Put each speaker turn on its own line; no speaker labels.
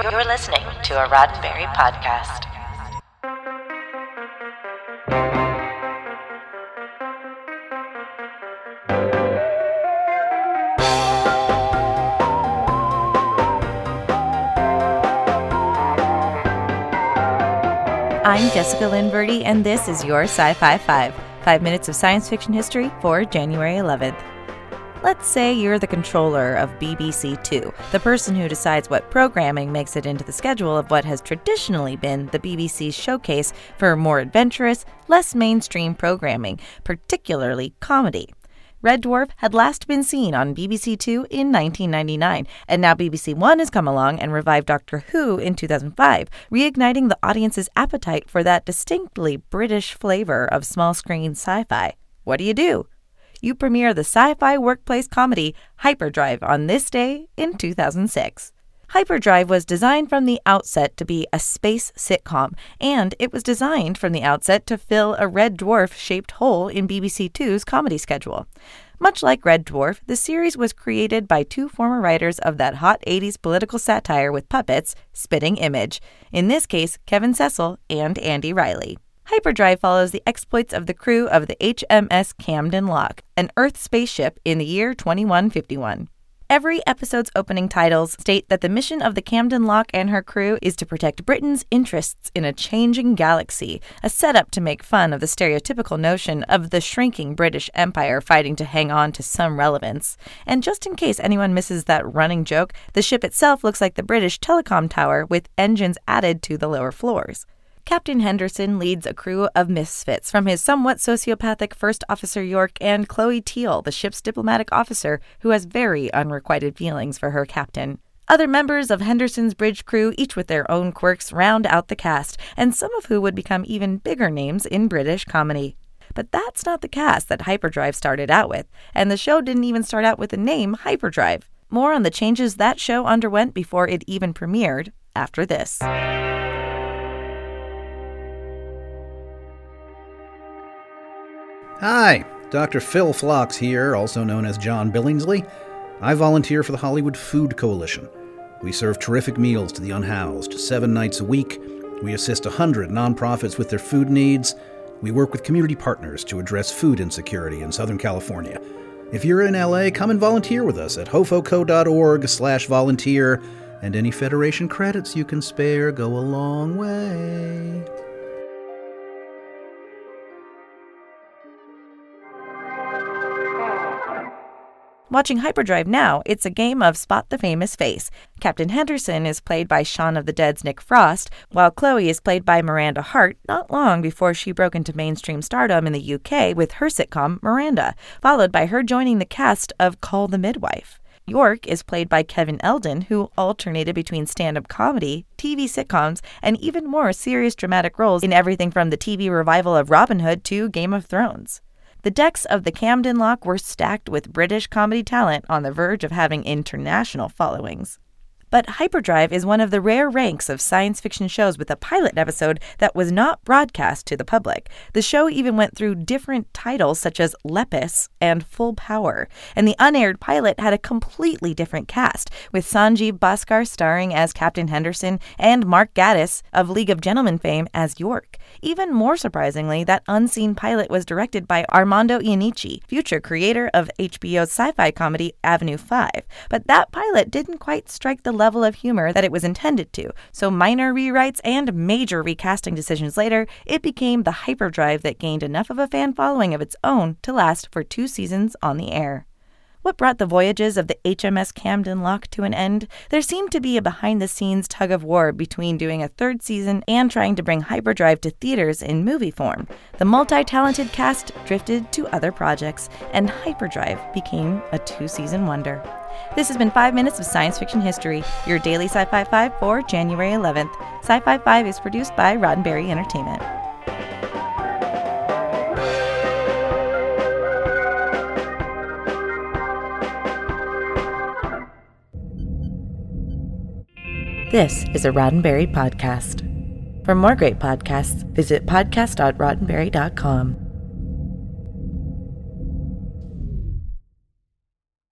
You're listening to a Roddenberry podcast.
I'm Jessica Lynn Verdi, and this is your Sci Fi 5, five minutes of science fiction history for January 11th. Let's say you're the controller of BBC Two, the person who decides what programming makes it into the schedule of what has traditionally been the BBC's showcase for more adventurous, less mainstream programming, particularly comedy. Red Dwarf had last been seen on BBC Two in 1999, and now BBC One has come along and revived Doctor Who in 2005, reigniting the audience's appetite for that distinctly British flavor of small screen sci fi. What do you do? You premiere the sci fi workplace comedy Hyperdrive on this day in 2006. Hyperdrive was designed from the outset to be a space sitcom, and it was designed from the outset to fill a red dwarf shaped hole in BBC Two's comedy schedule. Much like Red Dwarf, the series was created by two former writers of that hot 80s political satire with puppets, Spitting Image, in this case, Kevin Cecil and Andy Riley. Hyperdrive follows the exploits of the crew of the HMS Camden Lock, an Earth spaceship in the year 2151. Every episode's opening titles state that the mission of the Camden Lock and her crew is to protect Britain's interests in a changing galaxy, a setup to make fun of the stereotypical notion of the shrinking British Empire fighting to hang on to some relevance. And just in case anyone misses that running joke, the ship itself looks like the British telecom tower with engines added to the lower floors. Captain Henderson leads a crew of misfits from his somewhat sociopathic First Officer York and Chloe Teal, the ship's diplomatic officer, who has very unrequited feelings for her captain. Other members of Henderson's bridge crew, each with their own quirks, round out the cast, and some of who would become even bigger names in British comedy. But that's not the cast that Hyperdrive started out with, and the show didn't even start out with the name Hyperdrive. More on the changes that show underwent before it even premiered after this.
Hi, Dr. Phil Phlox here, also known as John Billingsley. I volunteer for the Hollywood Food Coalition. We serve terrific meals to the unhoused seven nights a week. We assist 100 nonprofits with their food needs. We work with community partners to address food insecurity in Southern California. If you're in LA, come and volunteer with us at hofoco.org slash volunteer, and any Federation credits you can spare go a long way.
Watching Hyperdrive now, it's a game of spot the famous face. Captain Henderson is played by Shaun of the Dead's Nick Frost, while Chloe is played by Miranda Hart not long before she broke into mainstream stardom in the UK with her sitcom Miranda, followed by her joining the cast of Call the Midwife. York is played by Kevin Eldon, who alternated between stand up comedy, TV sitcoms, and even more serious dramatic roles in everything from the TV revival of Robin Hood to Game of Thrones. The decks of the Camden Lock were stacked with British comedy talent on the verge of having international followings. But Hyperdrive is one of the rare ranks of science fiction shows with a pilot episode that was not broadcast to the public. The show even went through different titles such as Lepus and Full Power, and the unaired pilot had a completely different cast, with Sanjeev Bhaskar starring as Captain Henderson and Mark Gatiss of League of Gentlemen fame as York. Even more surprisingly, that unseen pilot was directed by Armando Iannucci, future creator of HBO's sci-fi comedy Avenue 5. But that pilot didn't quite strike the level of humor that it was intended to, so minor rewrites and major recasting decisions later, it became the hyperdrive that gained enough of a fan following of its own to last for two seasons on the air. What brought the voyages of the HMS Camden Lock to an end? There seemed to be a behind the scenes tug of war between doing a third season and trying to bring Hyperdrive to theaters in movie form. The multi talented cast drifted to other projects, and Hyperdrive became a two season wonder. This has been 5 Minutes of Science Fiction History, your daily Sci Fi 5 for January 11th. Sci Fi 5 is produced by Roddenberry Entertainment. This is a Roddenberry podcast. For more great podcasts, visit podcast.roddenberry.com.